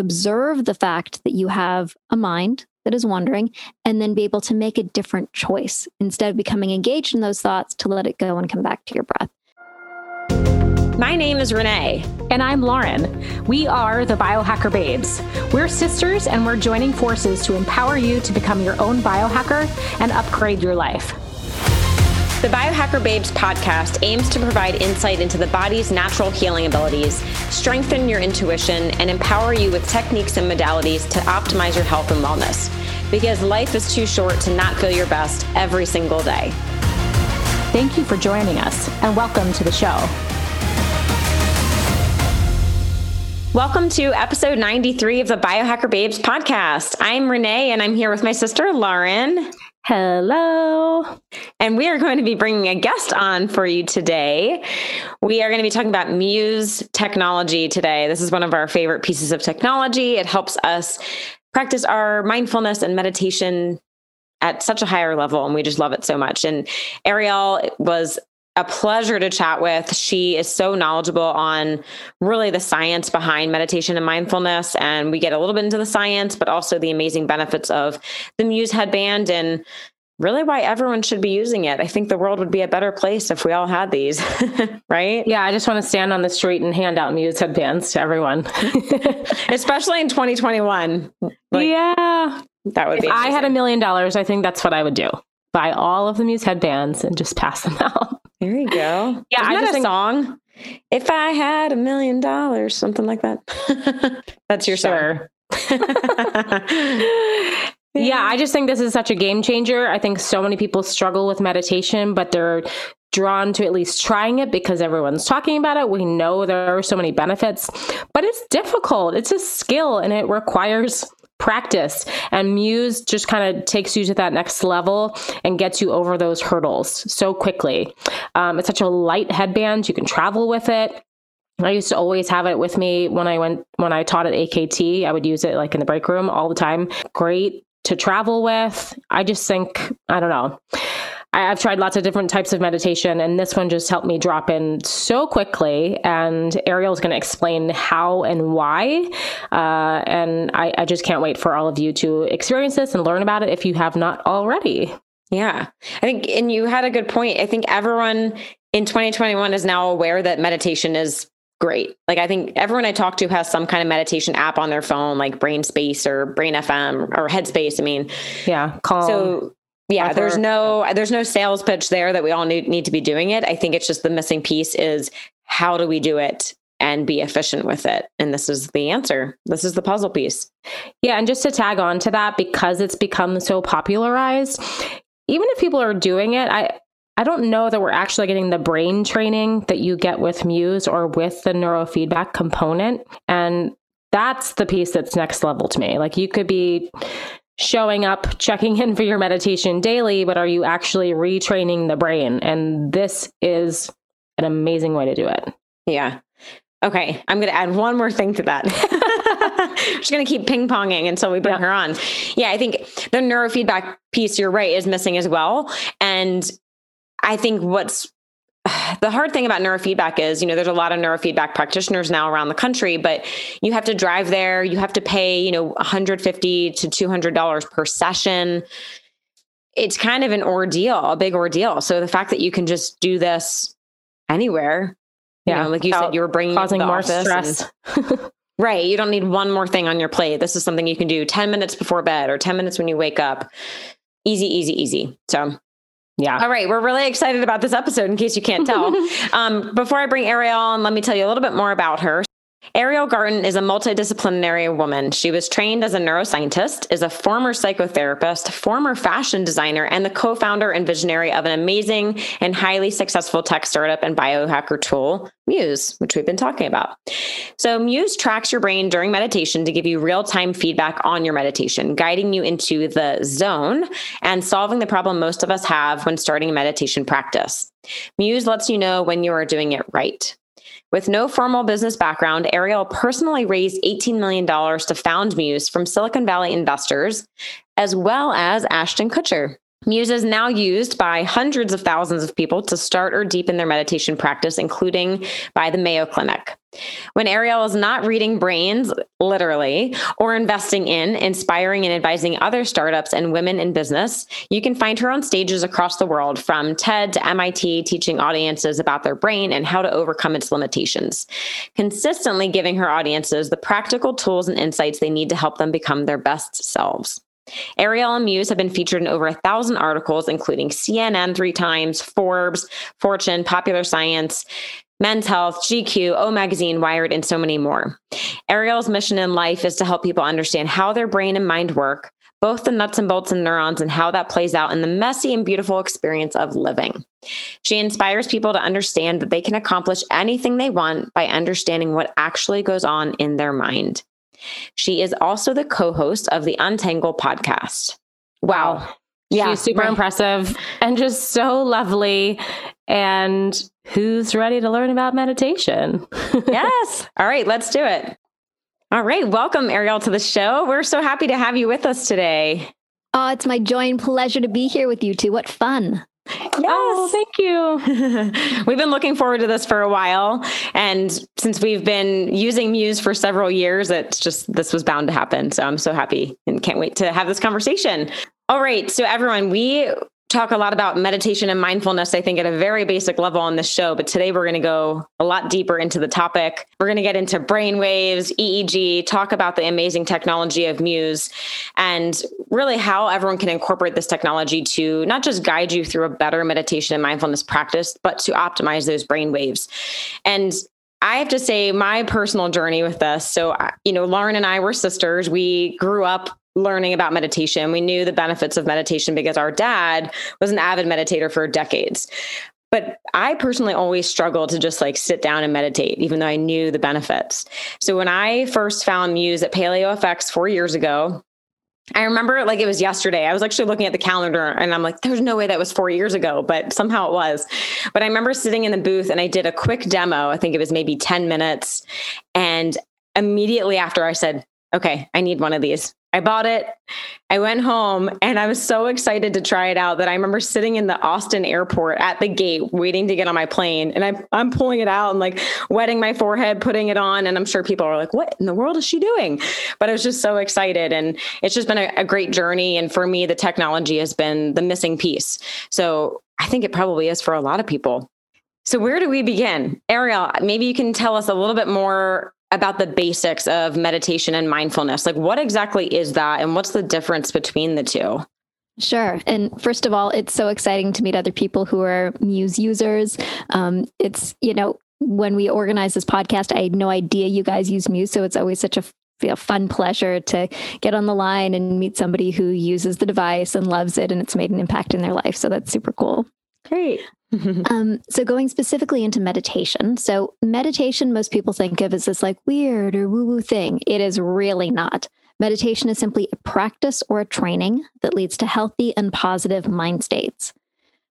observe the fact that you have a mind that is wandering and then be able to make a different choice instead of becoming engaged in those thoughts to let it go and come back to your breath. My name is Renee. And I'm Lauren. We are the Biohacker Babes. We're sisters and we're joining forces to empower you to become your own biohacker and upgrade your life. The Biohacker Babes podcast aims to provide insight into the body's natural healing abilities, strengthen your intuition, and empower you with techniques and modalities to optimize your health and wellness. Because life is too short to not feel your best every single day. Thank you for joining us and welcome to the show. Welcome to episode 93 of the Biohacker Babes podcast. I'm Renee and I'm here with my sister, Lauren. Hello. And we are going to be bringing a guest on for you today. We are going to be talking about Muse technology today. This is one of our favorite pieces of technology. It helps us practice our mindfulness and meditation at such a higher level and we just love it so much and ariel was a pleasure to chat with. She is so knowledgeable on really the science behind meditation and mindfulness. And we get a little bit into the science, but also the amazing benefits of the Muse headband and really why everyone should be using it. I think the world would be a better place if we all had these, right? Yeah, I just want to stand on the street and hand out Muse headbands to everyone. Especially in 2021. Like, yeah. That would if be amazing. I had a million dollars, I think that's what I would do. Buy all of the Muse headbands and just pass them out. There you go. Yeah, Isn't I just a think- song. If I had a million dollars, something like that. That's your Sure. song. Yeah, I just think this is such a game changer. I think so many people struggle with meditation, but they're drawn to at least trying it because everyone's talking about it. We know there are so many benefits, but it's difficult. It's a skill and it requires practice. And Muse just kind of takes you to that next level and gets you over those hurdles so quickly. Um, it's such a light headband. You can travel with it. I used to always have it with me when I went when I taught at AKT. I would use it like in the break room all the time. Great to travel with. I just think I don't know. I, have tried lots of different types of meditation, and this one just helped me drop in so quickly. And Ariel's going to explain how and why. Uh, and I, I just can't wait for all of you to experience this and learn about it if you have not already. Yeah. I think, and you had a good point. I think everyone in 2021 is now aware that meditation is great. Like I think everyone I talk to has some kind of meditation app on their phone, like Brain Space or Brain FM or Headspace. I mean, yeah, calm. So yeah, there's no there's no sales pitch there that we all need need to be doing it. I think it's just the missing piece is how do we do it and be efficient with it? And this is the answer. This is the puzzle piece. Yeah, and just to tag on to that because it's become so popularized, even if people are doing it, I I don't know that we're actually getting the brain training that you get with Muse or with the neurofeedback component. And that's the piece that's next level to me. Like you could be showing up, checking in for your meditation daily, but are you actually retraining the brain? And this is an amazing way to do it. Yeah. Okay. I'm going to add one more thing to that. Just going to keep ping ponging until we bring Yeah. her on. Yeah. I think the neurofeedback piece, you're right, is missing as well. And I think what's the hard thing about neurofeedback is, you know, there's a lot of neurofeedback practitioners now around the country, but you have to drive there, you have to pay, you know, 150 to 200 dollars per session. It's kind of an ordeal, a big ordeal. So the fact that you can just do this anywhere, you Yeah, know, like you said, you were bringing Causing the more and- stress. Right. You don't need one more thing on your plate. This is something you can do 10 minutes before bed or 10 minutes when you wake up. Easy, easy, easy. So, yeah. all right. We're really excited about this episode in case you can't tell. um, before I bring Ariel on, let me tell you a little bit more about her. Ariel Garten is a multidisciplinary woman. She was trained as a neuroscientist, is a former psychotherapist, former fashion designer, and the co founder and visionary of an amazing and highly successful tech startup and biohacker tool, Muse, which we've been talking about. So, Muse tracks your brain during meditation to give you real time feedback on your meditation, guiding you into the zone and solving the problem most of us have when starting a meditation practice. Muse lets you know when you are doing it right. With no formal business background, Ariel personally raised $18 million to found Muse from Silicon Valley investors, as well as Ashton Kutcher. Muse is now used by hundreds of thousands of people to start or deepen their meditation practice, including by the Mayo Clinic. When Ariel is not reading brains, literally, or investing in, inspiring, and advising other startups and women in business, you can find her on stages across the world, from TED to MIT, teaching audiences about their brain and how to overcome its limitations, consistently giving her audiences the practical tools and insights they need to help them become their best selves. Ariel and Muse have been featured in over a thousand articles, including CNN three times, Forbes, Fortune, Popular Science, Men's Health, GQ, O Magazine, Wired, and so many more. Ariel's mission in life is to help people understand how their brain and mind work, both the nuts and bolts and neurons, and how that plays out in the messy and beautiful experience of living. She inspires people to understand that they can accomplish anything they want by understanding what actually goes on in their mind. She is also the co host of the Untangle podcast. Wow. Yeah, She's super right. impressive and just so lovely. And who's ready to learn about meditation? yes. All right, let's do it. All right. Welcome, Ariel, to the show. We're so happy to have you with us today. Oh, it's my joy and pleasure to be here with you two. What fun. Oh, yes. Oh, thank you. we've been looking forward to this for a while. And since we've been using Muse for several years, it's just this was bound to happen. So I'm so happy and can't wait to have this conversation. All right. So, everyone, we talk a lot about meditation and mindfulness, I think, at a very basic level on this show. But today we're going to go a lot deeper into the topic. We're going to get into brain waves, EEG, talk about the amazing technology of Muse, and really how everyone can incorporate this technology to not just guide you through a better meditation and mindfulness practice, but to optimize those brain waves. And I have to say, my personal journey with this. So, you know, Lauren and I were sisters. We grew up learning about meditation. We knew the benefits of meditation because our dad was an avid meditator for decades. But I personally always struggled to just like sit down and meditate, even though I knew the benefits. So when I first found Muse at Paleo FX four years ago, I remember like it was yesterday. I was actually looking at the calendar and I'm like, there's no way that was four years ago, but somehow it was. But I remember sitting in the booth and I did a quick demo. I think it was maybe 10 minutes. And immediately after I said, okay, I need one of these. I bought it. I went home and I was so excited to try it out that I remember sitting in the Austin airport at the gate waiting to get on my plane. And I, I'm pulling it out and like wetting my forehead, putting it on. And I'm sure people are like, what in the world is she doing? But I was just so excited. And it's just been a, a great journey. And for me, the technology has been the missing piece. So I think it probably is for a lot of people. So, where do we begin? Ariel, maybe you can tell us a little bit more about the basics of meditation and mindfulness. Like, what exactly is that, and what's the difference between the two? Sure. And first of all, it's so exciting to meet other people who are Muse users. Um, it's, you know, when we organized this podcast, I had no idea you guys use Muse. So it's always such a feel fun pleasure to get on the line and meet somebody who uses the device and loves it and it's made an impact in their life. So that's super cool. Great. Um, so going specifically into meditation. So meditation, most people think of as this like weird or woo-woo thing. It is really not. Meditation is simply a practice or a training that leads to healthy and positive mind states.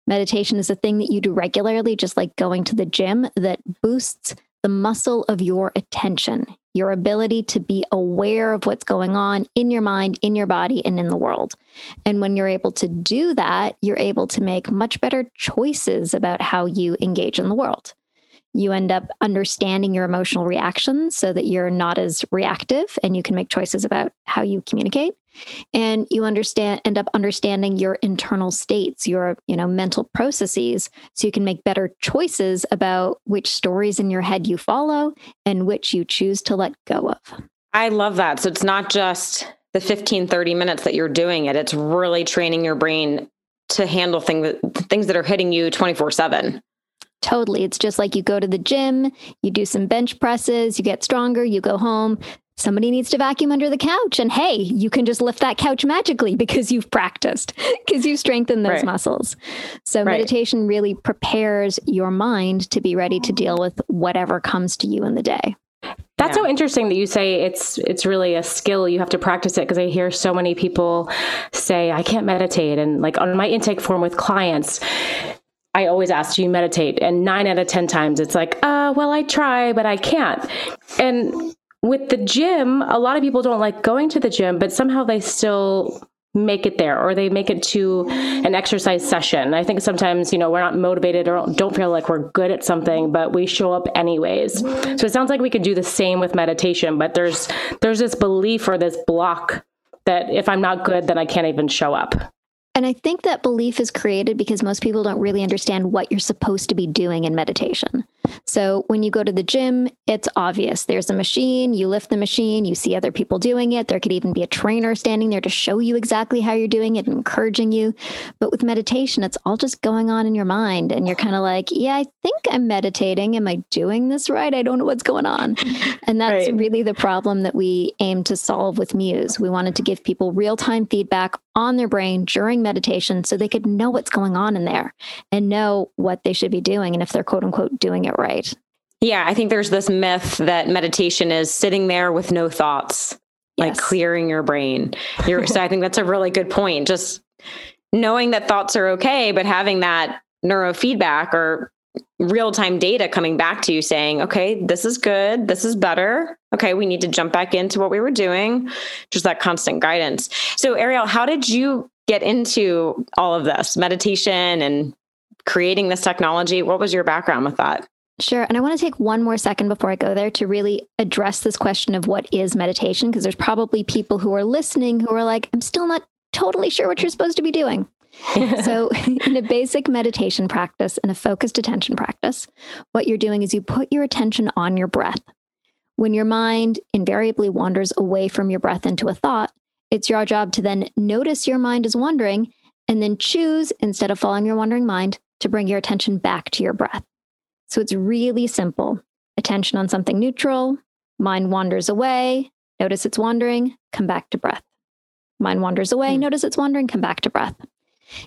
Meditation is a thing that you do regularly, just like going to the gym, that boosts the muscle of your attention, your ability to be aware of what's going on in your mind, in your body, and in the world. And when you're able to do that, you're able to make much better choices about how you engage in the world. You end up understanding your emotional reactions so that you're not as reactive and you can make choices about how you communicate and you understand end up understanding your internal states your you know mental processes so you can make better choices about which stories in your head you follow and which you choose to let go of. I love that. So it's not just the 15 30 minutes that you're doing it. It's really training your brain to handle things things that are hitting you 24 7 Totally. It's just like you go to the gym, you do some bench presses, you get stronger, you go home somebody needs to vacuum under the couch and hey you can just lift that couch magically because you've practiced because you've strengthened those right. muscles so right. meditation really prepares your mind to be ready to deal with whatever comes to you in the day that's yeah. so interesting that you say it's it's really a skill you have to practice it because I hear so many people say I can't meditate and like on my intake form with clients I always ask, do you meditate? And nine out of 10 times it's like, uh, well, I try, but I can't. And with the gym, a lot of people don't like going to the gym, but somehow they still make it there or they make it to an exercise session. I think sometimes, you know, we're not motivated or don't feel like we're good at something, but we show up anyways. So it sounds like we could do the same with meditation, but there's there's this belief or this block that if I'm not good, then I can't even show up. And I think that belief is created because most people don't really understand what you're supposed to be doing in meditation. So when you go to the gym, it's obvious. There's a machine, you lift the machine, you see other people doing it. There could even be a trainer standing there to show you exactly how you're doing it and encouraging you. But with meditation, it's all just going on in your mind. And you're kind of like, yeah, I think I'm meditating. Am I doing this right? I don't know what's going on. And that's right. really the problem that we aim to solve with Muse. We wanted to give people real time feedback on their brain during meditation so they could know what's going on in there and know what they should be doing and if they're quote unquote doing it right. Yeah, I think there's this myth that meditation is sitting there with no thoughts, yes. like clearing your brain. You're, so I think that's a really good point. Just knowing that thoughts are okay, but having that neurofeedback or real time data coming back to you saying, okay, this is good. This is better. Okay, we need to jump back into what we were doing. Just that constant guidance. So, Ariel, how did you get into all of this meditation and creating this technology? What was your background with that? Sure. And I want to take one more second before I go there to really address this question of what is meditation, because there's probably people who are listening who are like, I'm still not totally sure what you're supposed to be doing. so, in a basic meditation practice and a focused attention practice, what you're doing is you put your attention on your breath. When your mind invariably wanders away from your breath into a thought, it's your job to then notice your mind is wandering and then choose, instead of following your wandering mind, to bring your attention back to your breath. So it's really simple attention on something neutral, mind wanders away, notice it's wandering, come back to breath. Mind wanders away, mm. notice it's wandering, come back to breath.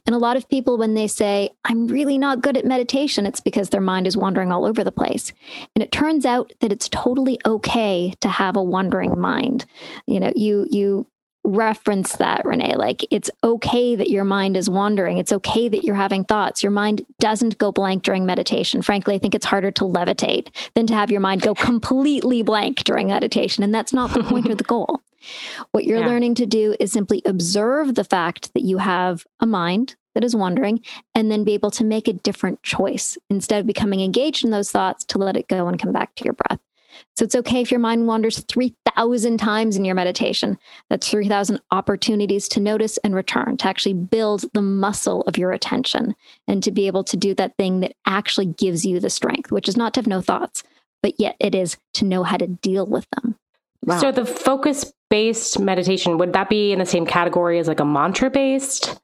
And a lot of people, when they say, I'm really not good at meditation, it's because their mind is wandering all over the place. And it turns out that it's totally okay to have a wandering mind. You know, you, you, reference that, Renee. Like it's okay that your mind is wandering. It's okay that you're having thoughts. Your mind doesn't go blank during meditation. Frankly, I think it's harder to levitate than to have your mind go completely blank during meditation. And that's not the point or the goal. What you're yeah. learning to do is simply observe the fact that you have a mind that is wandering and then be able to make a different choice instead of becoming engaged in those thoughts to let it go and come back to your breath. So it's okay if your mind wanders 3,000 times in your meditation. That's 3,000 opportunities to notice and return, to actually build the muscle of your attention and to be able to do that thing that actually gives you the strength, which is not to have no thoughts, but yet it is to know how to deal with them. Wow. So the focus based meditation, would that be in the same category as like a mantra based?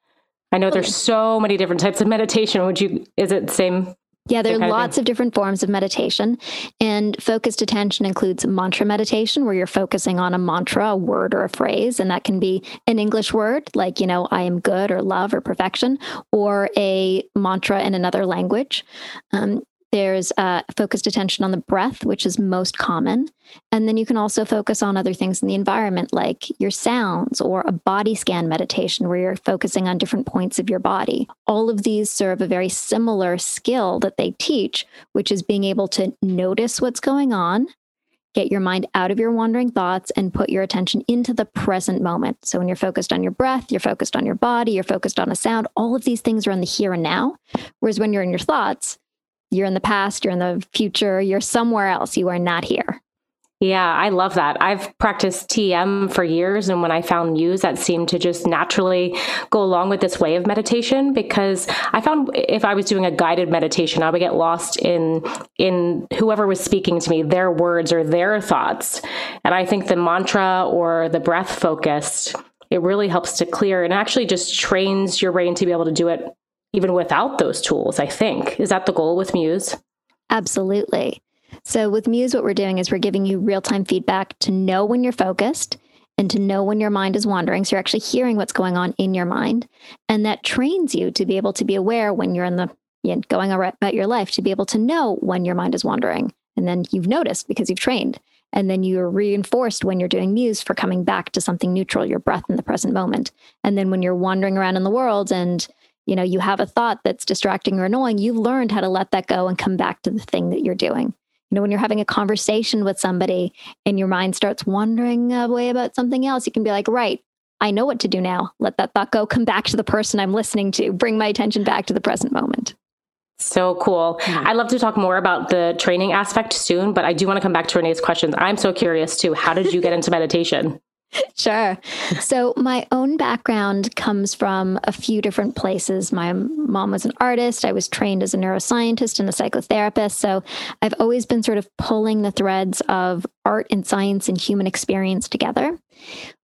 I know there's so many different types of meditation. Would you, is it the same yeah, there are lots of, of, different forms of meditation. And focused attention includes mantra meditation, where you're focusing on a mantra, a word, or a phrase. And that can be an English word, like, you know, I am good, or love, or perfection, or a mantra in another language. Um, there's uh, focused attention on the breath, which is most common. And then you can also focus on other things in the environment, like your sounds or a body scan meditation, where you're focusing on different points of your body. All of these serve a very similar skill that they teach, which is being able to notice what's going on, get your mind out of your wandering thoughts, and put your attention into the present moment. So when you're focused on your breath, you're focused on your body, you're focused on a sound, all of these things are in the here and now. Whereas when you're in your thoughts, you're in the past, you're in the future, you're somewhere else. You are not here. Yeah, I love that. I've practiced TM for years. And when I found Muse, that seemed to just naturally go along with this way of meditation because I found if I was doing a guided meditation, I would get lost in, in whoever was speaking to me, their words or their thoughts. And I think the mantra or the breath focused, it really helps to clear and actually just trains your brain to be able to do it even without those tools, I think. Is that the goal with Muse? Absolutely. So, with Muse, what we're doing is we're giving you real time feedback to know when you're focused and to know when your mind is wandering. So, you're actually hearing what's going on in your mind. And that trains you to be able to be aware when you're in the you know, going about your life, to be able to know when your mind is wandering. And then you've noticed because you've trained. And then you're reinforced when you're doing Muse for coming back to something neutral, your breath in the present moment. And then when you're wandering around in the world and you know you have a thought that's distracting or annoying you've learned how to let that go and come back to the thing that you're doing you know when you're having a conversation with somebody and your mind starts wandering away about something else you can be like right I know what to do now. Let that thought go. Come back to the person I'm listening to. Bring my attention back to the present moment. So cool. Mm-hmm. I'd love to talk more about the training aspect soon, but I do want to come back to Renee's questions. I'm so curious too. How did you get into meditation? Sure. So, my own background comes from a few different places. My mom was an artist. I was trained as a neuroscientist and a psychotherapist. So, I've always been sort of pulling the threads of art and science and human experience together.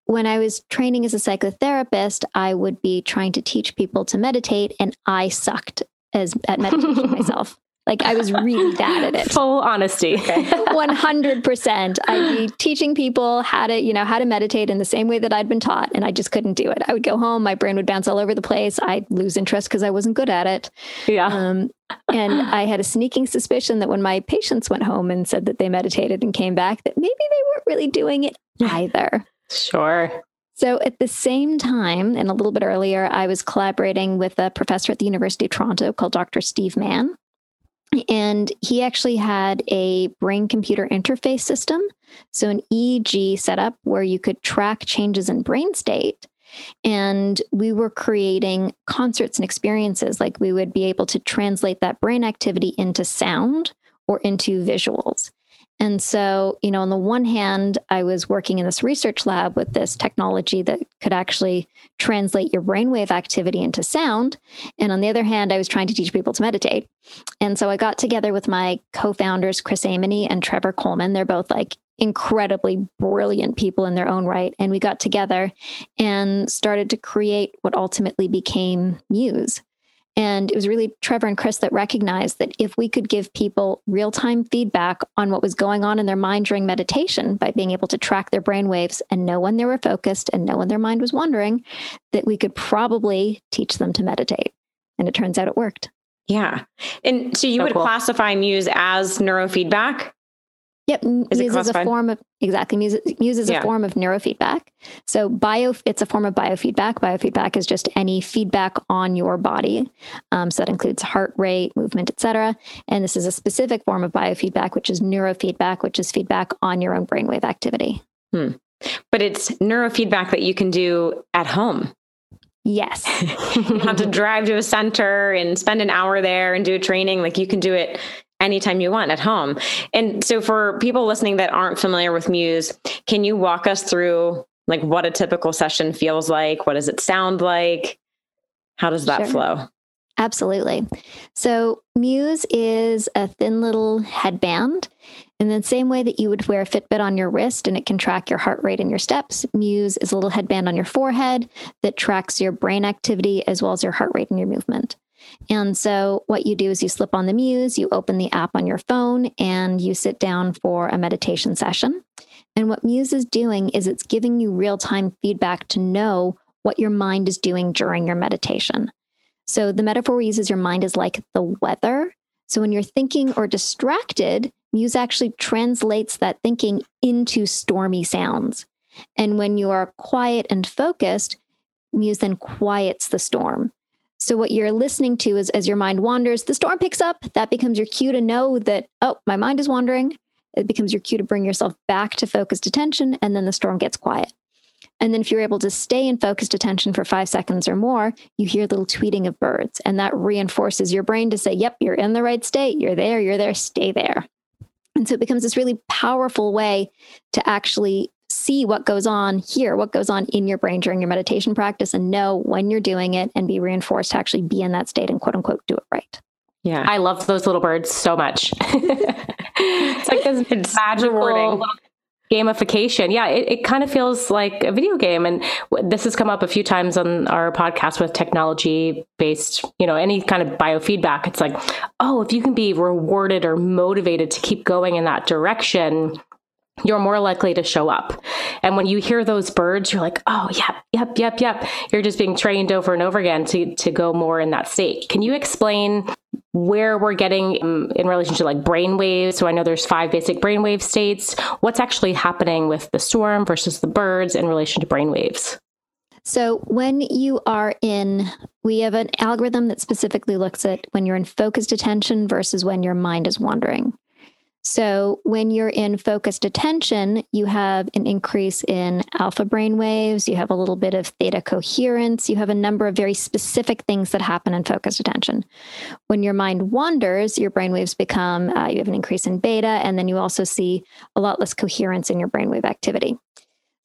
When I was training as a psychotherapist, I would be trying to teach people to meditate, and I sucked as at meditation myself. Like I was really bad at it. Full honesty. 100%. I'd be teaching people how to, you know, how to meditate in the same way that I'd been taught and I just couldn't do it. I would go home, my brain would bounce all over the place. I'd lose interest because I wasn't good at it. Yeah. Um, and I had a sneaking suspicion that when my patients went home and said that they meditated and came back that maybe they weren't really doing it either. Sure. So, at the same time, and a little bit earlier, I was collaborating with a professor at the University of Toronto called Dr. Steve Mann. And he actually had a brain computer interface system. So, an EEG setup where you could track changes in brain state. And we were creating concerts and experiences, like we would be able to translate that brain activity into sound or into visuals. And so, you know, on the one hand, I was working in this research lab with this technology that could actually translate your brainwave activity into sound. And on the other hand, I was trying to teach people to meditate. And so I got together with my co founders, Chris Aimone and Trevor Coleman. They're both like incredibly brilliant people in their own right. And we got together and started to create what ultimately became Muse. And it was really Trevor and Chris that recognized that if we could give people real time feedback on what was going on in their mind during meditation by being able to track their brain waves and know when they were focused and know when their mind was wandering, that we could probably teach them to meditate. And it turns out it worked. Yeah. And so you so would cool. classify Muse as neurofeedback? Yep, is Muse is a form of exactly Muse, Muse is yeah. a form of neurofeedback. So bio, it's a form of biofeedback. Biofeedback is just any feedback on your body. Um, so that includes heart rate, movement, etc. And this is a specific form of biofeedback, which is neurofeedback, which is feedback on your own brainwave activity. Hmm. But it's neurofeedback that you can do at home. Yes. you have to drive to a center and spend an hour there and do a training. Like you can do it anytime you want at home. And so for people listening that aren't familiar with Muse, can you walk us through like what a typical session feels like? What does it sound like? How does that sure. flow? Absolutely. So, Muse is a thin little headband. In the same way that you would wear a Fitbit on your wrist and it can track your heart rate and your steps, Muse is a little headband on your forehead that tracks your brain activity as well as your heart rate and your movement. And so, what you do is you slip on the Muse, you open the app on your phone, and you sit down for a meditation session. And what Muse is doing is it's giving you real time feedback to know what your mind is doing during your meditation. So, the metaphor we use is your mind is like the weather. So, when you're thinking or distracted, Muse actually translates that thinking into stormy sounds. And when you are quiet and focused, Muse then quiets the storm. So, what you're listening to is as your mind wanders, the storm picks up. That becomes your cue to know that, oh, my mind is wandering. It becomes your cue to bring yourself back to focused attention, and then the storm gets quiet. And then, if you're able to stay in focused attention for five seconds or more, you hear little tweeting of birds, and that reinforces your brain to say, yep, you're in the right state. You're there, you're there, stay there. And so it becomes this really powerful way to actually see what goes on here, what goes on in your brain during your meditation practice, and know when you're doing it and be reinforced to actually be in that state and quote unquote do it right. Yeah. I love those little birds so much. it's like this it's magical gamification. Yeah, it, it kind of feels like a video game. And this has come up a few times on our podcast with technology based, you know, any kind of biofeedback. It's like, oh, if you can be rewarded or motivated to keep going in that direction, you're more likely to show up. And when you hear those birds, you're like, oh, yep, yep, yep, yep. You're just being trained over and over again to, to go more in that state. Can you explain where we're getting in, in relation to like brain waves? So I know there's five basic brainwave states. What's actually happening with the storm versus the birds in relation to brain waves? So, when you are in, we have an algorithm that specifically looks at when you're in focused attention versus when your mind is wandering. So, when you're in focused attention, you have an increase in alpha brain waves, you have a little bit of theta coherence, you have a number of very specific things that happen in focused attention. When your mind wanders, your brain waves become, uh, you have an increase in beta, and then you also see a lot less coherence in your brainwave activity.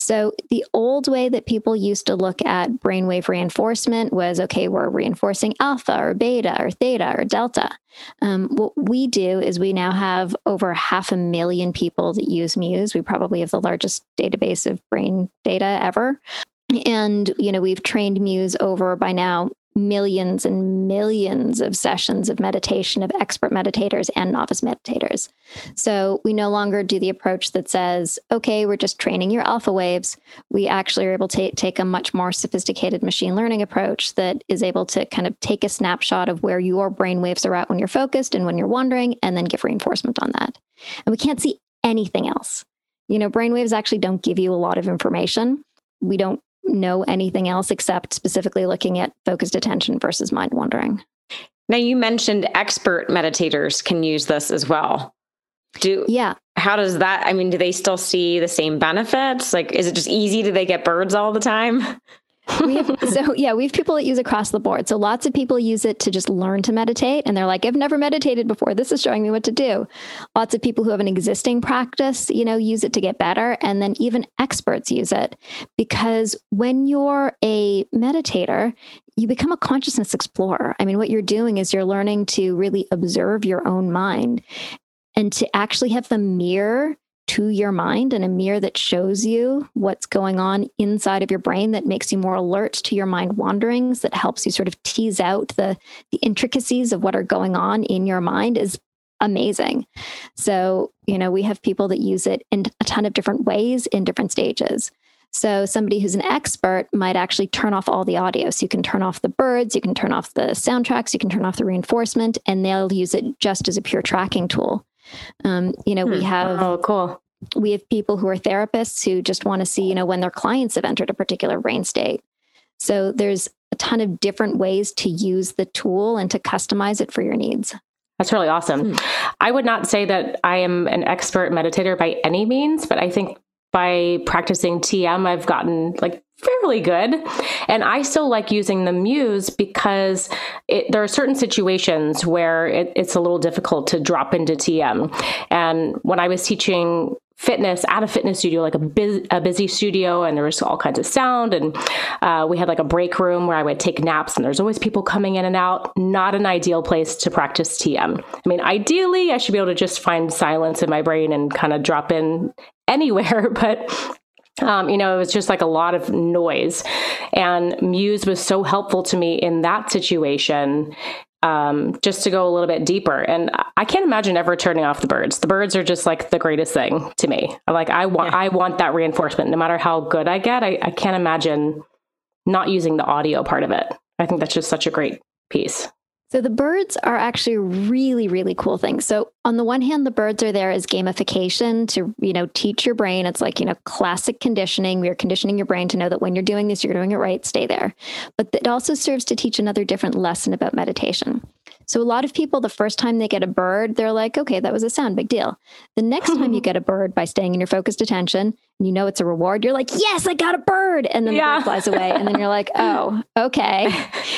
So, the old way that people used to look at brainwave reinforcement was okay, we're reinforcing alpha or beta or theta or delta. Um, what we do is we now have over half a million people that use Muse. We probably have the largest database of brain data ever. And, you know, we've trained Muse over by now millions and millions of sessions of meditation of expert meditators and novice meditators. So we no longer do the approach that says, okay, we're just training your alpha waves. We actually are able to take a much more sophisticated machine learning approach that is able to kind of take a snapshot of where your brain waves are at when you're focused and when you're wandering, and then give reinforcement on that. And we can't see anything else. You know, brain waves actually don't give you a lot of information. We don't know anything else except specifically looking at focused attention versus mind wandering. Now you mentioned expert meditators can use this as well. Do yeah. How does that I mean do they still see the same benefits? Like is it just easy do they get birds all the time? we have, so yeah, we have people that use across the board. So lots of people use it to just learn to meditate, and they're like, "I've never meditated before. This is showing me what to do." Lots of people who have an existing practice, you know, use it to get better, and then even experts use it because when you're a meditator, you become a consciousness explorer. I mean, what you're doing is you're learning to really observe your own mind and to actually have the mirror to your mind and a mirror that shows you what's going on inside of your brain that makes you more alert to your mind wanderings that helps you sort of tease out the the intricacies of what are going on in your mind is amazing so you know we have people that use it in a ton of different ways in different stages so somebody who's an expert might actually turn off all the audio. So you can turn off the birds, you can turn off the soundtracks, you can turn off the reinforcement, and they'll use it just as a pure tracking tool. Um, you know, hmm. we have oh cool. We have people who are therapists who just want to see, you know, when their clients have entered a particular brain state. So there's a ton of different ways to use the tool and to customize it for your needs. That's really awesome. Hmm. I would not say that I am an expert meditator by any means, but I think by practicing TM, I've gotten like fairly good. And I still like using the Muse because it, there are certain situations where it, it's a little difficult to drop into TM. And when I was teaching fitness at a fitness studio, like a, a busy studio, and there was all kinds of sound. And uh, we had like a break room where I would take naps, and there's always people coming in and out. Not an ideal place to practice TM. I mean, ideally, I should be able to just find silence in my brain and kind of drop in anywhere, but um, you know, it was just like a lot of noise. And Muse was so helpful to me in that situation, um, just to go a little bit deeper. And I can't imagine ever turning off the birds. The birds are just like the greatest thing to me. Like I want, yeah. I want that reinforcement, no matter how good I get. I, I can't imagine not using the audio part of it. I think that's just such a great piece. So the birds are actually really, really cool things. So on the one hand, the birds are there as gamification to, you know, teach your brain. It's like, you know, classic conditioning. We are conditioning your brain to know that when you're doing this, you're doing it right, stay there. But it also serves to teach another different lesson about meditation. So a lot of people, the first time they get a bird, they're like, okay, that was a sound, big deal. The next time you get a bird by staying in your focused attention and you know it's a reward, you're like, yes, I got a bird. And then yeah. the bird flies away. And then you're like, oh, okay.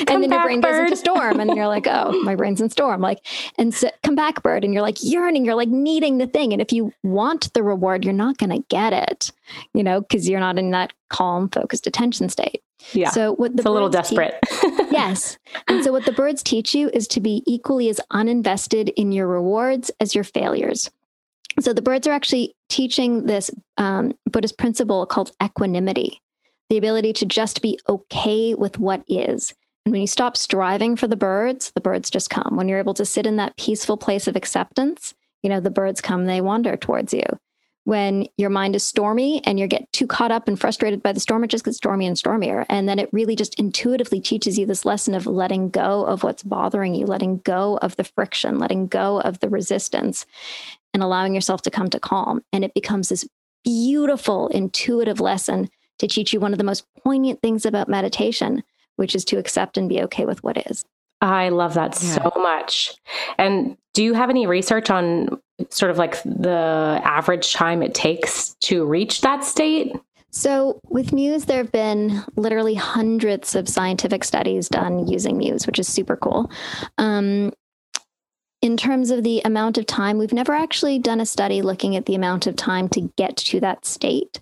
and then your brain bird. goes into storm. And you're like, oh, my brain's in storm. Like, and so come back, bird. And you're like yearning, you're like needing the thing. And if you want the reward, you're not going to get it, you know, because you're not in that calm, focused attention state. Yeah. So what the it's a little desperate. yes. And so what the birds teach you is to be equally as uninvested in your rewards as your failures. So the birds are actually teaching this um, Buddhist principle called equanimity, the ability to just be okay with what is. And when you stop striving for the birds, the birds just come. When you're able to sit in that peaceful place of acceptance, you know, the birds come, they wander towards you when your mind is stormy and you get too caught up and frustrated by the storm, it just gets stormy and stormier. And then it really just intuitively teaches you this lesson of letting go of what's bothering you, letting go of the friction, letting go of the resistance, and allowing yourself to come to calm. And it becomes this beautiful, intuitive lesson to teach you one of the most poignant things about meditation, which is to accept and be okay with what is. I love that yeah. so much. And do you have any research on sort of like the average time it takes to reach that state? So, with Muse, there have been literally hundreds of scientific studies done using Muse, which is super cool. Um, in terms of the amount of time, we've never actually done a study looking at the amount of time to get to that state.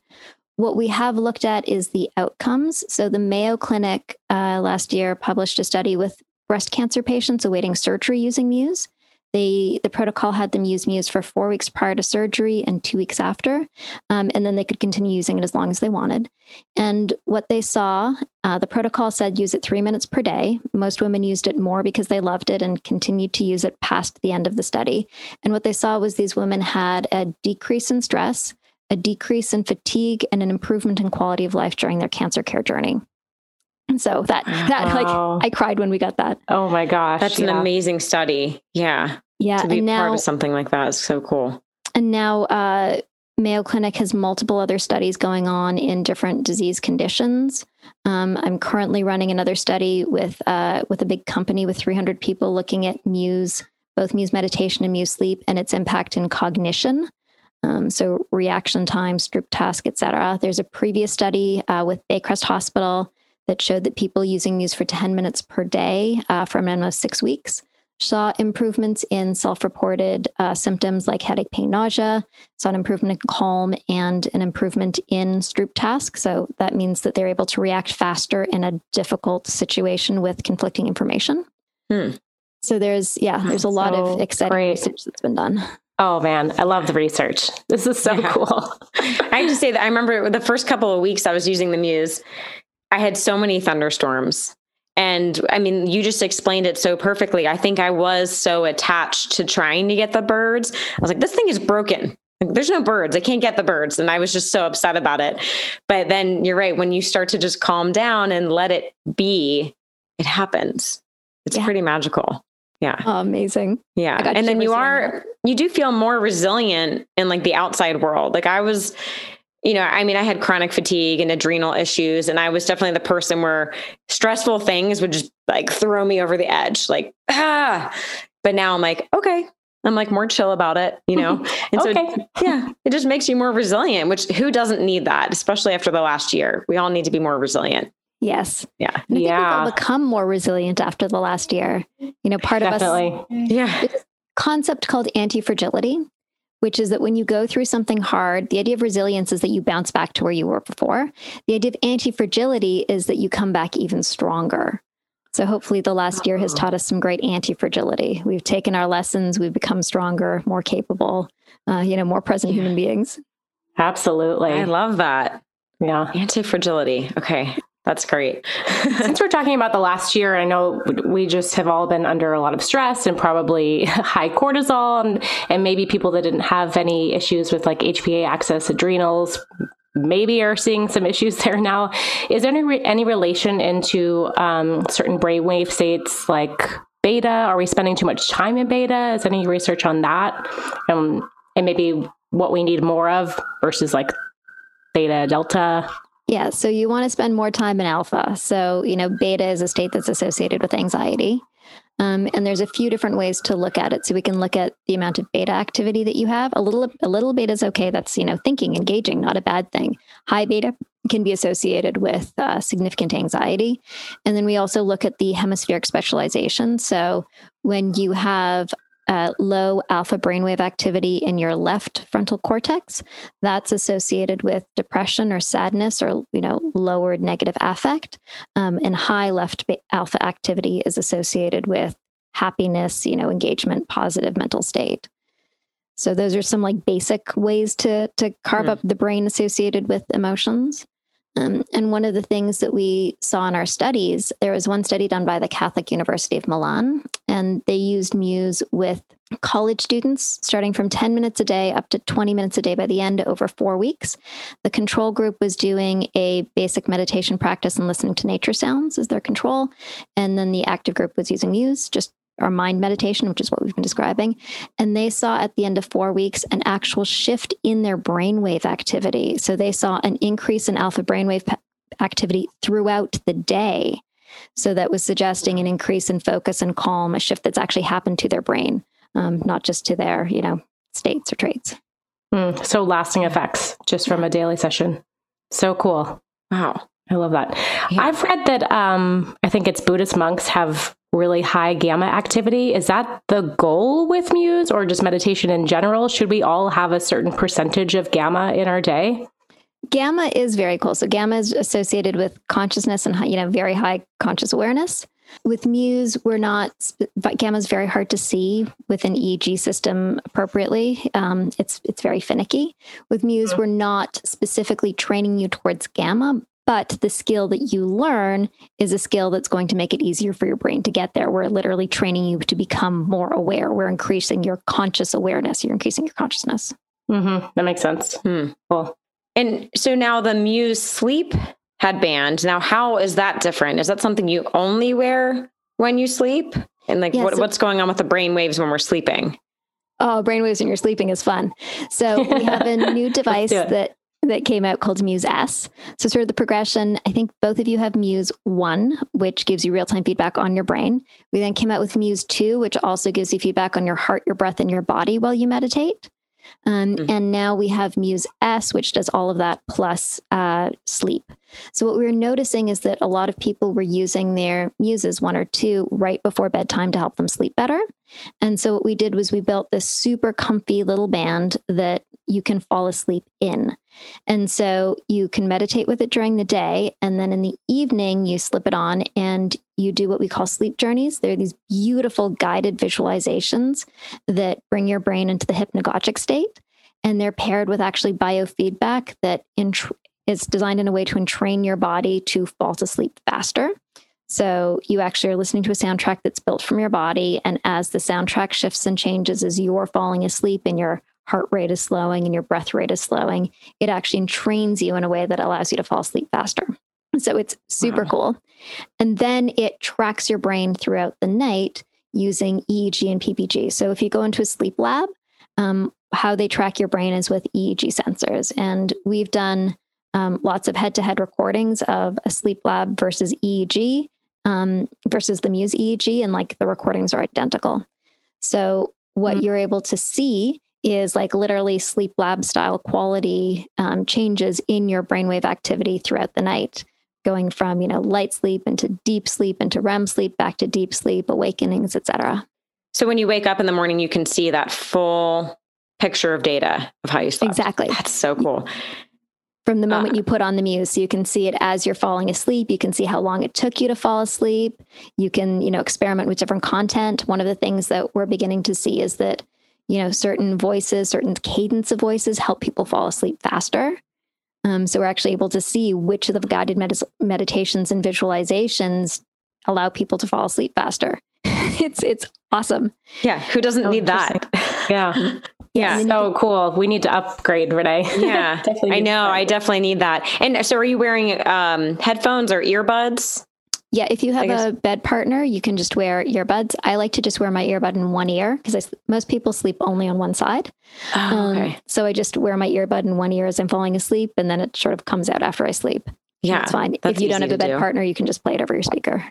What we have looked at is the outcomes. So, the Mayo Clinic uh, last year published a study with breast cancer patients awaiting surgery using Muse. They the protocol had them use Muse for four weeks prior to surgery and two weeks after, um, and then they could continue using it as long as they wanted. And what they saw, uh, the protocol said use it three minutes per day. Most women used it more because they loved it and continued to use it past the end of the study. And what they saw was these women had a decrease in stress, a decrease in fatigue, and an improvement in quality of life during their cancer care journey. And so that that Wow. like I cried when we got that. Oh my gosh. That's an amazing study. Yeah. Yeah, to be and part of something like that is so cool. and now uh, Mayo Clinic has multiple other studies going on in different disease conditions. Um, I'm currently running another study with uh, with a big company with 300 people looking at Muse, both Muse meditation and Muse sleep, and its impact in cognition. Um, so reaction time, Stroop task, et cetera. There's a previous study uh, with Baycrest Hospital that showed that people using Muse for 10 minutes per day uh, for a minimum of six weeks saw improvements in self-reported uh, symptoms like headache, pain, nausea. Saw an improvement in calm and an improvement in Stroop task. So that means that they're able to react faster in a difficult situation with conflicting information. Hmm. So there's yeah, there's a lot of exciting great. research that's been done. Oh man, I love the research. This is so Yeah. cool. I have to say that I remember the first couple of weeks I was using the Muse, I had so many thunderstorms. And I mean, you just explained it so perfectly. I think I was so attached to trying to get the birds. I was like, this thing is broken. Like, There's no birds. I can't get the birds. And I was just so upset about it. But then you're right. When you start to just calm down and let it be, it happens. It's Yeah. pretty magical. Yeah. Oh, amazing. Yeah. And then you are, you do feel more resilient in like the outside world. Like I was, you know, I mean, I had chronic fatigue and adrenal issues, and I was definitely the person where stressful things would just like throw me over the edge, like, ah. But now I'm like, okay. I'm like more chill about it, you know? And so, Okay. yeah, it just makes you more resilient, which who doesn't need that, especially after the last year? We all need to be more resilient. Yes. Yeah. And I think we've Yeah. all become more resilient after the last year. You know, part of us Definitely. Yeah. concept called anti-fragility, which is that when you go through something hard, the idea of resilience is that you bounce back to where you were before. The idea of anti-fragility is that you come back even stronger. So hopefully the last year has Oh. taught us some great anti-fragility. We've taken our lessons, we've become stronger, more capable, uh, you know, more present human beings. Absolutely. I love that. yeah. Anti fragility. Okay. That's great. Since we're talking about the last year, I know we just have all been under a lot of stress and probably high cortisol, and, and maybe people that didn't have any issues with like HPA axis adrenals maybe are seeing some issues there now. Is there any, re- any relation into um, certain brainwave states like beta? Are we spending too much time in beta? Is any research on that? Um, and maybe what we need more of versus like theta, delta? Yeah, so you want to spend more time in alpha. So, you know, beta is a state that's associated with anxiety. Um, and there's a few different ways to look at it. So we can look at the amount of beta activity that you have. A little, a little beta is okay. That's you know thinking, engaging, not a bad thing. High beta can be associated with uh, significant anxiety. And then we also look at the hemispheric specialization. So when you have uh, low alpha brainwave activity in your left frontal cortex, that's associated with depression or sadness or you know lowered negative affect. Um, and high left alpha activity is associated with happiness you know engagement positive mental state. So those are some like basic ways to to carve Hmm. up the brain associated with emotions um, and one of the things that we saw in our studies, there was one study done by the Catholic University of Milan, and they used Muse with college students starting from 10 minutes a day up to 20 minutes a day by the end over four weeks. The control group was doing a basic meditation practice and listening to nature sounds as their control. And then the active group was using Muse, just our mind meditation, which is what we've been describing. And they saw at the end of four weeks an actual shift in their brainwave activity. So they saw an increase in alpha brainwave pa- activity throughout the day. So that was suggesting an increase in focus and calm, a shift that's actually happened to their brain, um, not just to their, you know, states or traits. Mm, so lasting effects just from a daily session. So cool. Wow. I love that. Yeah. I've read that um, I think it's Buddhist monks have really high gamma activity. Is that the goal with Muse or just meditation in general? Should we all have a certain percentage of gamma in our day? Gamma is very cool. So gamma is associated with consciousness and you know very high conscious awareness. With Muse, we're not gamma is very hard to see with an EEG system appropriately. Um, it's it's very finicky. With Muse, mm-hmm. we're not specifically training you towards gamma, but the skill that you learn is a skill that's going to make it easier for your brain to get there. We're literally training you to become more aware. We're increasing your conscious awareness. You're increasing your consciousness. Mm-hmm. That makes sense. Hmm. Cool. And so now the Muse Sleep headband. Now, how is that different? Is that something you only wear when you sleep? And like, yeah, what, so- what's going on with the brain waves when we're sleeping? Oh, brainwaves when you're sleeping is fun. So we have a new device that that came out called Muse S. So, sort of the progression, I think both of you have Muse 1, which gives you real time feedback on your brain. We then came out with Muse 2, which also gives you feedback on your heart, your breath, and your body while you meditate. Um, mm-hmm. And now we have Muse S, which does all of that plus uh, sleep. So, what we were noticing is that a lot of people were using their Muses one or two right before bedtime to help them sleep better. And so, what we did was we built this super comfy little band that you can fall asleep in. And so you can meditate with it during the day. And then in the evening, you slip it on and you do what we call sleep journeys. They're these beautiful guided visualizations that bring your brain into the hypnagogic state. And they're paired with actually biofeedback that int- is designed in a way to entrain your body to fall to sleep faster. So you actually are listening to a soundtrack that's built from your body. And as the soundtrack shifts and changes as you're falling asleep and your heart rate is slowing and your breath rate is slowing, it actually entrains you in a way that allows you to fall asleep faster. So it's super wow. cool. And then it tracks your brain throughout the night using EEG and PPG. So if you go into a sleep lab, um, how they track your brain is with EEG sensors. And we've done um, lots of head to head recordings of a sleep lab versus EEG um, versus the Muse EEG, and like the recordings are identical. So what mm-hmm. you're able to see is like literally sleep lab style quality um, changes in your brainwave activity throughout the night going from you know light sleep into deep sleep into rem sleep back to deep sleep awakenings etc so when you wake up in the morning you can see that full picture of data of how you slept exactly that's so cool from the moment uh, you put on the muse so you can see it as you're falling asleep you can see how long it took you to fall asleep you can you know experiment with different content one of the things that we're beginning to see is that you know, certain voices, certain cadence of voices help people fall asleep faster. Um, so we're actually able to see which of the guided med- meditations and visualizations allow people to fall asleep faster. it's it's awesome. Yeah, who doesn't so need that? Yeah. Yeah. So cool. We need to upgrade, Renee. Yeah. I know. I definitely need that. And so are you wearing um, headphones or earbuds? Yeah, if you have a bed partner, you can just wear earbuds. I like to just wear my earbud in one ear because most people sleep only on one side. Oh, okay. Um, so I just wear my earbud in one ear as I'm falling asleep, and then it sort of comes out after I sleep. Yeah, that's fine. That's if you don't have a bed do. partner, you can just play it over your speaker.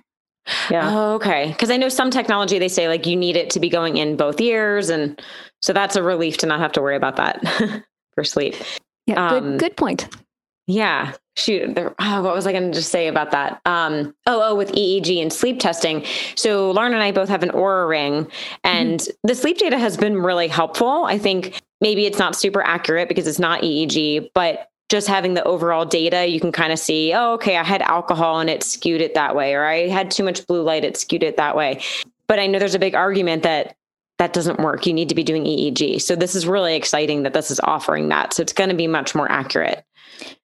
Yeah. Oh, okay. Because I know some technology they say like you need it to be going in both ears, and so that's a relief to not have to worry about that for sleep. Yeah. Good. Um, good point. Yeah shoot there, oh, what was i going to just say about that um, oh oh with eeg and sleep testing so lauren and i both have an Oura ring and mm-hmm. the sleep data has been really helpful i think maybe it's not super accurate because it's not eeg but just having the overall data you can kind of see oh okay i had alcohol and it skewed it that way or i had too much blue light it skewed it that way but i know there's a big argument that that doesn't work you need to be doing eeg so this is really exciting that this is offering that so it's going to be much more accurate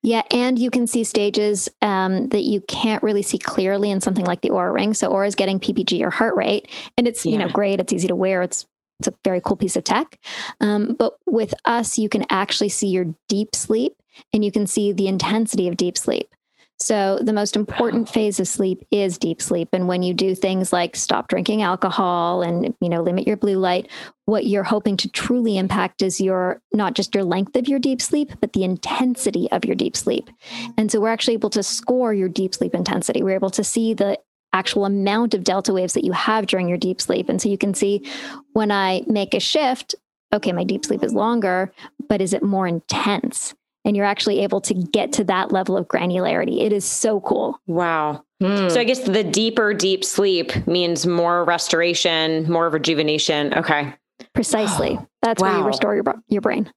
yeah, and you can see stages um, that you can't really see clearly in something like the Oura Ring. So Oura is getting PPG or heart rate, and it's yeah. you know great. It's easy to wear. It's it's a very cool piece of tech. Um, but with us, you can actually see your deep sleep, and you can see the intensity of deep sleep. So, the most important phase of sleep is deep sleep. And when you do things like stop drinking alcohol and, you know, limit your blue light, what you're hoping to truly impact is your not just your length of your deep sleep, but the intensity of your deep sleep. Mm. And so, we're actually able to score your deep sleep intensity. We're able to see the actual amount of delta waves that you have during your deep sleep. And so, you can see when I make a shift, okay, my deep sleep is longer, but is it more intense? And you're actually able to get to that level of granularity. It is so cool. Wow. Mm. So I guess the deeper deep sleep means more restoration, more rejuvenation. Okay. Precisely. That's wow. where you restore your, your brain.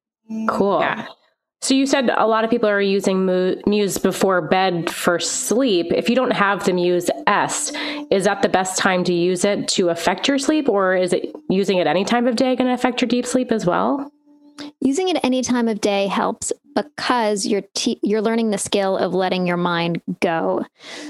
Cool. Yeah. So you said a lot of people are using Muse before bed for sleep. If you don't have the Muse S, is that the best time to use it to affect your sleep, or is it using it any time of day going to affect your deep sleep as well? Using it any time of day helps because you're te- you're learning the skill of letting your mind go.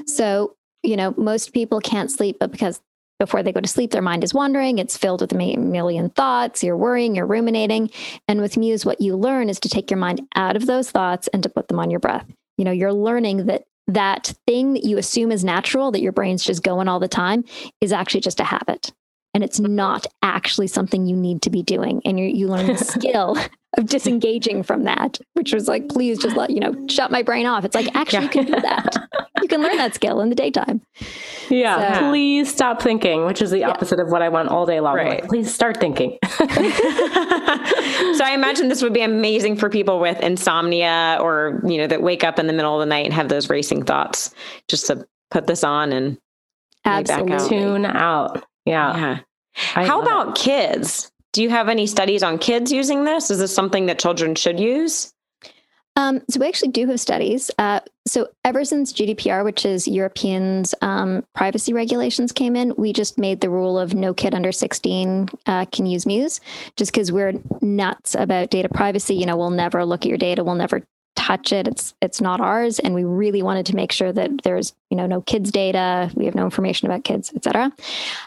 So you know most people can't sleep, but because before they go to sleep, their mind is wandering. It's filled with a million thoughts. You're worrying, you're ruminating. And with Muse, what you learn is to take your mind out of those thoughts and to put them on your breath. You know, you're learning that that thing that you assume is natural, that your brain's just going all the time, is actually just a habit. And it's not actually something you need to be doing. And you you learn the skill of disengaging from that, which was like, please just let, you know, shut my brain off. It's like, actually, yeah. you can do that. you can learn that skill in the daytime. Yeah. So, please stop thinking, which is the yeah. opposite of what I want all day long. Right. Like, please start thinking. so I imagine this would be amazing for people with insomnia or, you know, that wake up in the middle of the night and have those racing thoughts just to put this on and Absolutely. Out. tune out. Yeah. Yeah. How about it. kids? Do you have any studies on kids using this? Is this something that children should use? Um, so we actually do have studies. Uh, so ever since GDPR, which is Europeans' um, privacy regulations, came in, we just made the rule of no kid under 16 uh, can use Muse, just because we're nuts about data privacy. You know, we'll never look at your data, we'll never touch it. It's it's not ours, and we really wanted to make sure that there's you know no kids data. We have no information about kids, etc.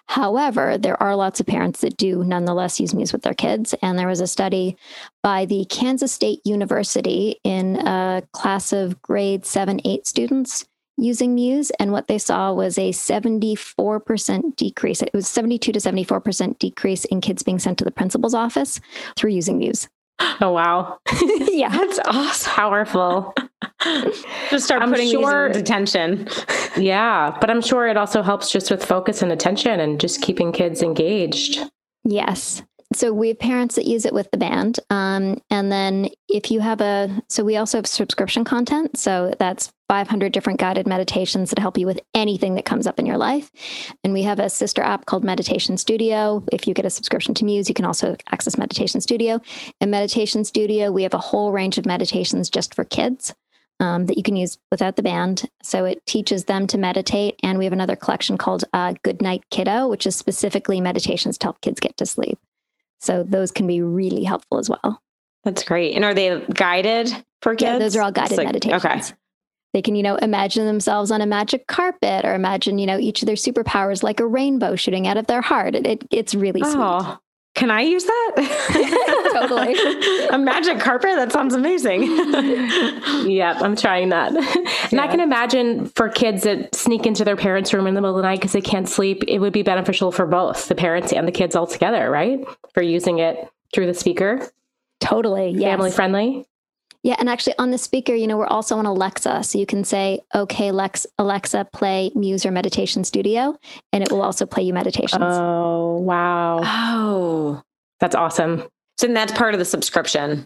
However, there are lots of parents that do nonetheless use Muse with their kids, and there was a study by the Kansas State University in a class of grade seven eight students using Muse, and what they saw was a 74% decrease. It was 72 to 74% decrease in kids being sent to the principal's office through using Muse. Oh wow. yeah. That's awesome. Powerful. just start I'm putting sure, these in detention. yeah. But I'm sure it also helps just with focus and attention and just keeping kids engaged. Yes so we have parents that use it with the band um, and then if you have a so we also have subscription content so that's 500 different guided meditations that help you with anything that comes up in your life and we have a sister app called meditation studio if you get a subscription to muse you can also access meditation studio in meditation studio we have a whole range of meditations just for kids um, that you can use without the band. So it teaches them to meditate. And we have another collection called uh, Good Night Kiddo, which is specifically meditations to help kids get to sleep. So those can be really helpful as well. That's great. And are they guided for kids? Yeah, those are all guided like, meditations. Okay. They can, you know, imagine themselves on a magic carpet or imagine, you know, each of their superpowers like a rainbow shooting out of their heart. It, it it's really oh, sweet. Can I use that? totally. a magic carpet? That sounds amazing. yep, I'm trying that. And yeah. I can imagine for kids that sneak into their parents' room in the middle of the night because they can't sleep, it would be beneficial for both the parents and the kids all together, right? For using it through the speaker. Totally. Yes. Family friendly. Yeah, and actually on the speaker, you know, we're also on Alexa, so you can say, "Okay, Lex, Alexa, play Muse or Meditation Studio," and it will also play you meditations. Oh, wow! Oh, that's awesome. So that's part of the subscription.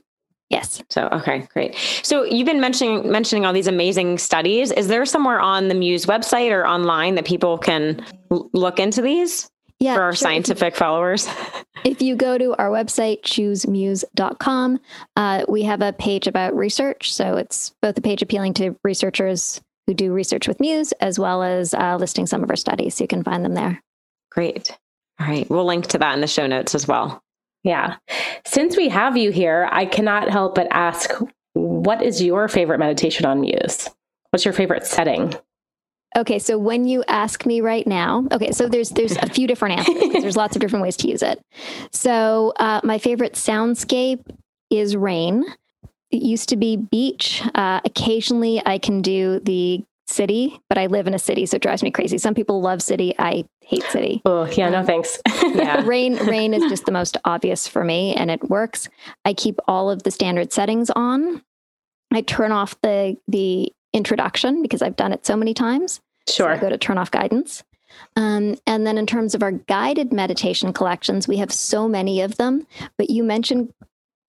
Yes. So okay, great. So you've been mentioning mentioning all these amazing studies. Is there somewhere on the Muse website or online that people can l- look into these? Yeah, for our sure. scientific followers. if you go to our website, choosemuse.com, uh, we have a page about research. So it's both a page appealing to researchers who do research with Muse, as well as uh, listing some of our studies. So you can find them there. Great. All right. We'll link to that in the show notes as well. Yeah. Since we have you here, I cannot help but ask what is your favorite meditation on Muse? What's your favorite setting? Okay, so when you ask me right now, okay, so there's there's a few different answers. there's lots of different ways to use it. So uh, my favorite soundscape is rain. It used to be beach. Uh, occasionally, I can do the city, but I live in a city, so it drives me crazy. Some people love city. I hate city. Oh yeah, no um, thanks. yeah, rain rain is just the most obvious for me, and it works. I keep all of the standard settings on. I turn off the the introduction because I've done it so many times. Sure. So go to turn off guidance. Um, and then in terms of our guided meditation collections, we have so many of them. But you mentioned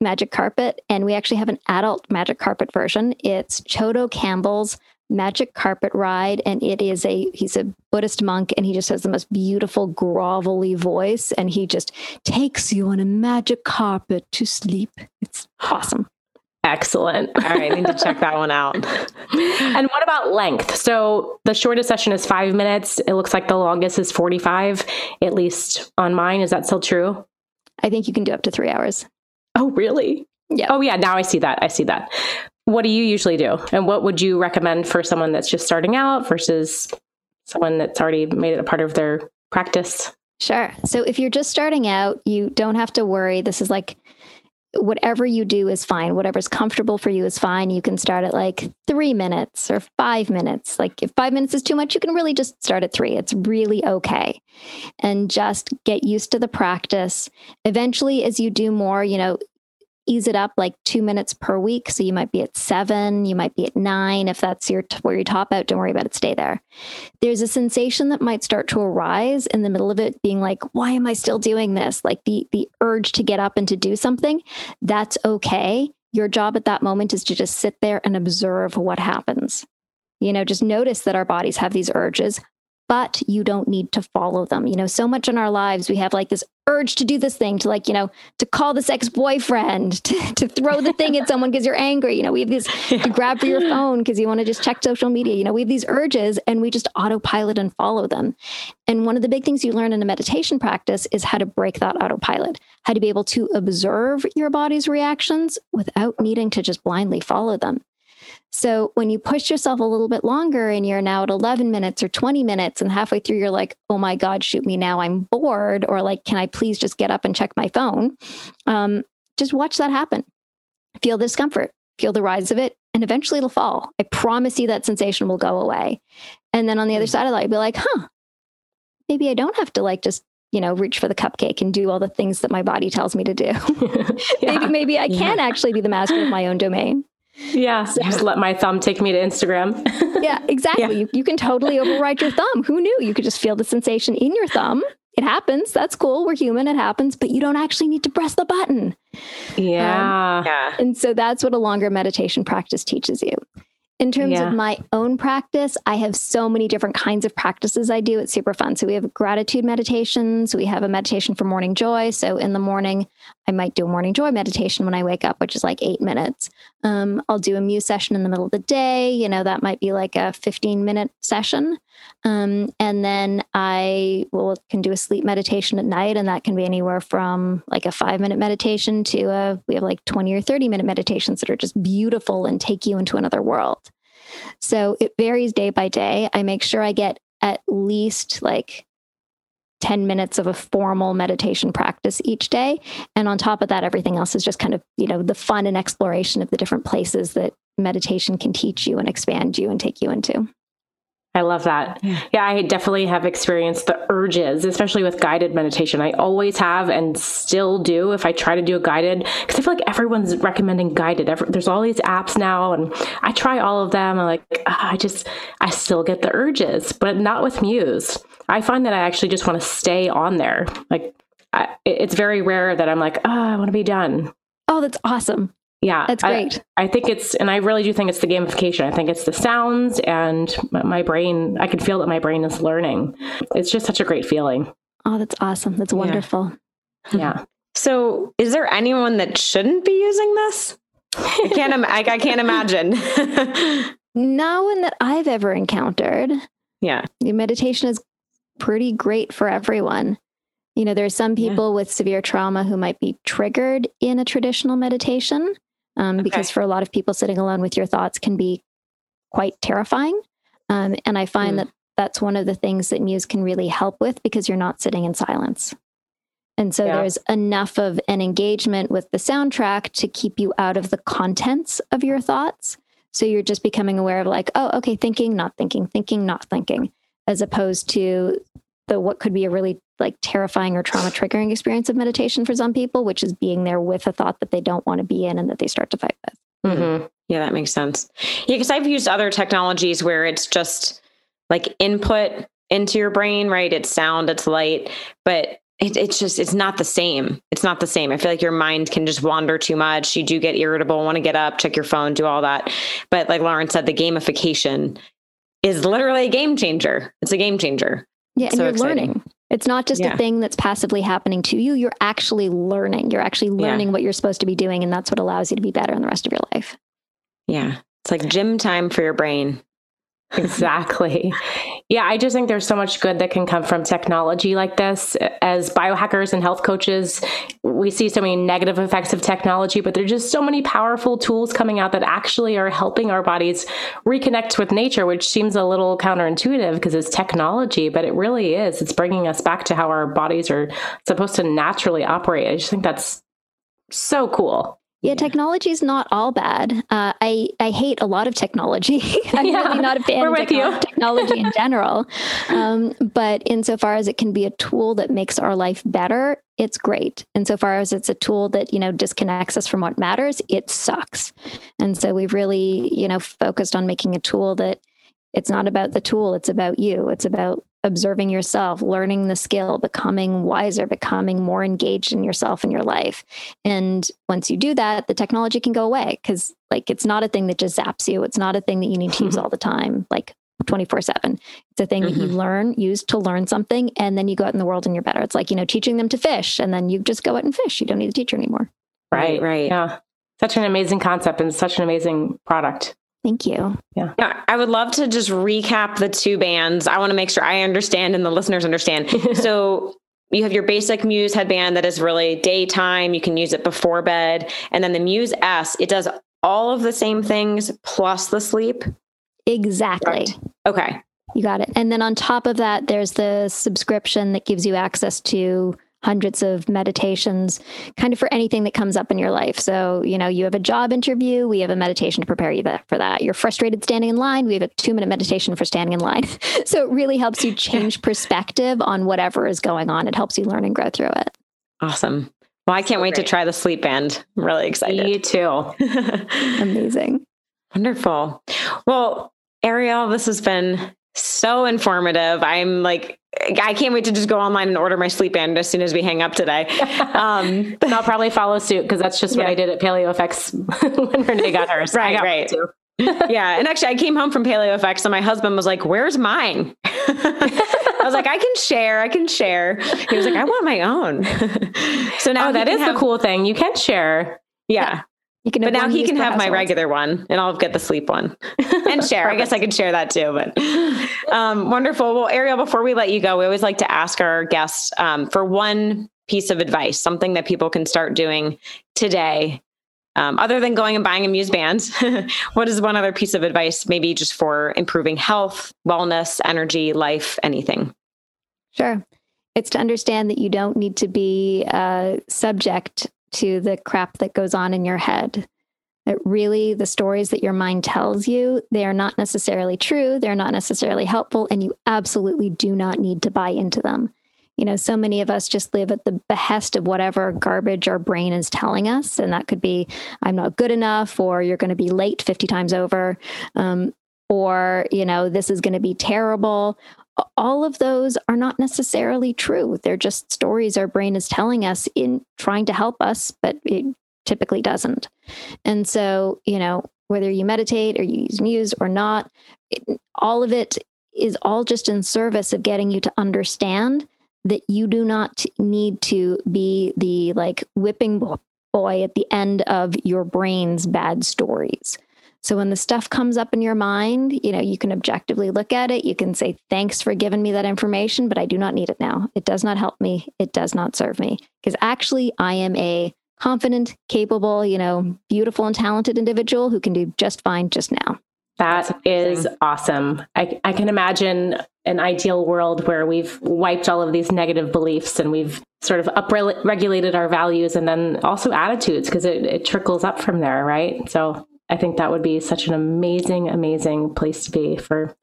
Magic Carpet, and we actually have an adult Magic Carpet version. It's Chodo Campbell's Magic Carpet Ride, and it is a he's a Buddhist monk, and he just has the most beautiful grovelly voice, and he just takes you on a magic carpet to sleep. It's awesome. Excellent. All right, I need to check that one out. and what about length? So the shortest session is five minutes. It looks like the longest is 45, at least on mine. Is that still true? I think you can do up to three hours. Oh, really? Yeah. Oh, yeah. Now I see that. I see that. What do you usually do? And what would you recommend for someone that's just starting out versus someone that's already made it a part of their practice? Sure. So if you're just starting out, you don't have to worry. This is like whatever you do is fine. Whatever's comfortable for you is fine. You can start at like three minutes or five minutes. Like if five minutes is too much, you can really just start at three. It's really okay. And just get used to the practice. Eventually, as you do more, you know, ease it up like two minutes per week. So you might be at seven, you might be at nine. If that's your where you top out, don't worry about it. Stay there. There's a sensation that might start to arise in the middle of it, being like, "Why am I still doing this?" Like the the urge to get up and to do something. That's okay. Your job at that moment is to just sit there and observe what happens. You know, just notice that our bodies have these urges but you don't need to follow them. You know, so much in our lives, we have like this urge to do this thing, to like, you know, to call this ex boyfriend, to, to throw the thing at someone because you're angry. You know, we have this yeah. to grab for your phone because you want to just check social media. You know, we have these urges and we just autopilot and follow them. And one of the big things you learn in a meditation practice is how to break that autopilot, how to be able to observe your body's reactions without needing to just blindly follow them. So when you push yourself a little bit longer and you're now at 11 minutes or 20 minutes, and halfway through you're like, oh my God, shoot me now, I'm bored, or like, can I please just get up and check my phone? Um, just watch that happen. Feel the discomfort, feel the rise of it, and eventually it'll fall. I promise you that sensation will go away. And then on the other hmm. side of that, you'll be like, huh, maybe I don't have to like just you know reach for the cupcake and do all the things that my body tells me to do yeah. maybe maybe i can yeah. actually be the master of my own domain yeah. So, just let my thumb take me to Instagram. yeah, exactly. Yeah. You, you can totally override your thumb. Who knew? You could just feel the sensation in your thumb. It happens. That's cool. We're human. It happens, but you don't actually need to press the button. Yeah. Um, yeah. And so that's what a longer meditation practice teaches you. In terms yeah. of my own practice, I have so many different kinds of practices I do. It's super fun. So we have gratitude meditations. We have a meditation for morning joy. So in the morning, I might do a morning joy meditation when I wake up, which is like eight minutes. Um, I'll do a muse session in the middle of the day. You know, that might be like a 15 minute session. Um, and then I will can do a sleep meditation at night, and that can be anywhere from like a five minute meditation to a we have like 20 or 30 minute meditations that are just beautiful and take you into another world. So it varies day by day. I make sure I get at least like 10 minutes of a formal meditation practice each day. And on top of that, everything else is just kind of, you know, the fun and exploration of the different places that meditation can teach you and expand you and take you into. I love that. Yeah. I definitely have experienced the urges, especially with guided meditation. I always have and still do if I try to do a guided, because I feel like everyone's recommending guided. There's all these apps now, and I try all of them. I'm like, ah, I just, I still get the urges, but not with Muse. I find that I actually just want to stay on there. Like, I, it's very rare that I'm like, oh, I want to be done. Oh, that's awesome. Yeah, that's great. I, I, think it's, and I really do think it's the gamification. I think it's the sounds and my brain. I can feel that my brain is learning. It's just such a great feeling. Oh, that's awesome. That's wonderful. Yeah. yeah. So, is there anyone that shouldn't be using this? I can't. Im- I, I can't imagine. no one that I've ever encountered. Yeah, meditation is pretty great for everyone. You know, there are some people yeah. with severe trauma who might be triggered in a traditional meditation um, okay. because for a lot of people, sitting alone with your thoughts can be quite terrifying. Um, and I find mm. that that's one of the things that Muse can really help with because you're not sitting in silence. And so yeah. there's enough of an engagement with the soundtrack to keep you out of the contents of your thoughts. So you're just becoming aware of, like, oh, okay, thinking, not thinking, thinking, not thinking, as opposed to the what could be a really like terrifying or trauma triggering experience of meditation for some people, which is being there with a thought that they don't want to be in and that they start to fight with. Mm-hmm. Yeah, that makes sense. Yeah, because I've used other technologies where it's just like input into your brain, right? It's sound, it's light, but it, it's just it's not the same. It's not the same. I feel like your mind can just wander too much. You do get irritable, want to get up, check your phone, do all that. But like Lauren said, the gamification is literally a game changer. It's a game changer. Yeah, and So you're exciting. learning. It's not just Yeah. a thing that's passively happening to you. You're actually learning. You're actually Yeah. learning what you're supposed to be doing, and that's what allows you to be better in the rest of your life. Yeah. It's like gym time for your brain. Exactly. Yeah, I just think there's so much good that can come from technology like this. As biohackers and health coaches, we see so many negative effects of technology, but there's just so many powerful tools coming out that actually are helping our bodies reconnect with nature, which seems a little counterintuitive because it's technology, but it really is. It's bringing us back to how our bodies are supposed to naturally operate. I just think that's so cool. Yeah, technology is not all bad. Uh, I I hate a lot of technology. I'm Yeah, really not a fan of you. technology in general. Um, but insofar as it can be a tool that makes our life better, it's great. Insofar as it's a tool that you know disconnects us from what matters, it sucks. And so we've really you know focused on making a tool that it's not about the tool; it's about you. It's about observing yourself, learning the skill, becoming wiser, becoming more engaged in yourself and your life. And once you do that, the technology can go away because, like, it's not a thing that just zaps you. It's not a thing that you need to use all the time, like 24 7. It's a thing that you mm-hmm. learn, use to learn something, and then you go out in the world and you're better. It's like, you know, teaching them to fish, and then you just go out and fish. You don't need a teacher anymore. Right, right. Yeah. Such an amazing concept and such an amazing product. Thank you. Yeah, I would love to just recap the two bands. I want to make sure I understand and the listeners understand. so you have your basic Muse headband that is really daytime. You can use it before bed. And then the Muse S, it does all of the same things plus the sleep. Exactly. Correct. Okay. You got it. And then on top of that, there's the subscription that gives you access to hundreds of meditations, kind of for anything that comes up in your life. So, you know, you have a job interview, we have a meditation to prepare you for that. You're frustrated standing in line, we have a two minute meditation for standing in line. So it really helps you change perspective on whatever is going on. It helps you learn and grow through it. Awesome. Well, I can't wait to try the sleep band. I'm really excited. Me excited. too. Amazing. Wonderful. Well, Ariel, this has been so informative. I'm like, I can't wait to just go online and order my sleep band as soon as we hang up today. Um, And I'll probably follow suit because that's just what Yeah. I did at PaleoFX when Renee got hers. Right, got right. yeah. And actually, I came home from PaleoFX and my husband was like, Where's mine? I was like, I can share. I can share. He was like, I want my own. so now Oh, that is have- the cool thing. You can share. Yeah. Can But now he can have my regular one and I'll get the sleep one and share. I guess I could share that too. But um, wonderful. Well, Ariel, before we let you go, we always like to ask our guests um, for one piece of advice, something that people can start doing today. Um, other than going and buying a Muse band, what is one other piece of advice, maybe just for improving health, wellness, energy, life, anything? Sure. It's to understand that you don't need to be uh, subject to the crap that goes on in your head. That really, the stories that your mind tells you, they are not necessarily true. They're not necessarily helpful, and you absolutely do not need to buy into them. You know, so many of us just live at the behest of whatever garbage our brain is telling us. And that could be, I'm not good enough, or you're going to be late 50 times over, um, or, you know, this is going to be terrible all of those are not necessarily true. They're just stories our brain is telling us in trying to help us, but it typically doesn't. And so, you know, whether you meditate or you use Muse or not, it, all of it is all just in service of getting you to understand that you do not need to be the like whipping boy at the end of your brain's bad stories. So when the stuff comes up in your mind, you know, you can objectively look at it. You can say, thanks for giving me that information, but I do not need it now. It does not help me. It does not serve me. Because actually, I am a confident, capable, you know, beautiful and talented individual who can do just fine just now. That is awesome. I, I can imagine an ideal world where we've wiped all of these negative beliefs and we've sort of upregulated our values and then also attitudes because it, it trickles up from there, right? So I think that would be such an amazing, amazing place to be for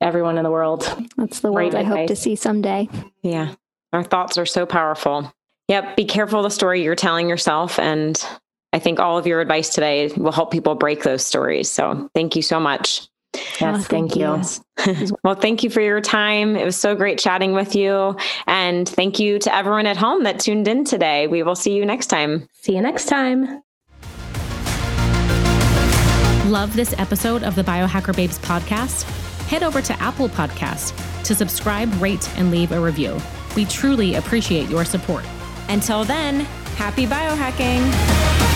everyone in the world. That's the world Great I hope to see someday. Yeah. Our thoughts are so powerful. Yep. Be careful the story you're telling yourself. And I think all of your advice today will help people break those stories. So thank you so much. Yes, oh, thank, thank, you. you. well, thank you for your time. It was so great chatting with you. And thank you to everyone at home that tuned in today. We will see you next time. See you next time. Love this episode of the Biohacker Babes podcast? Head over to Apple Podcast to subscribe, rate, and leave a review. We truly appreciate your support. Until then, happy biohacking.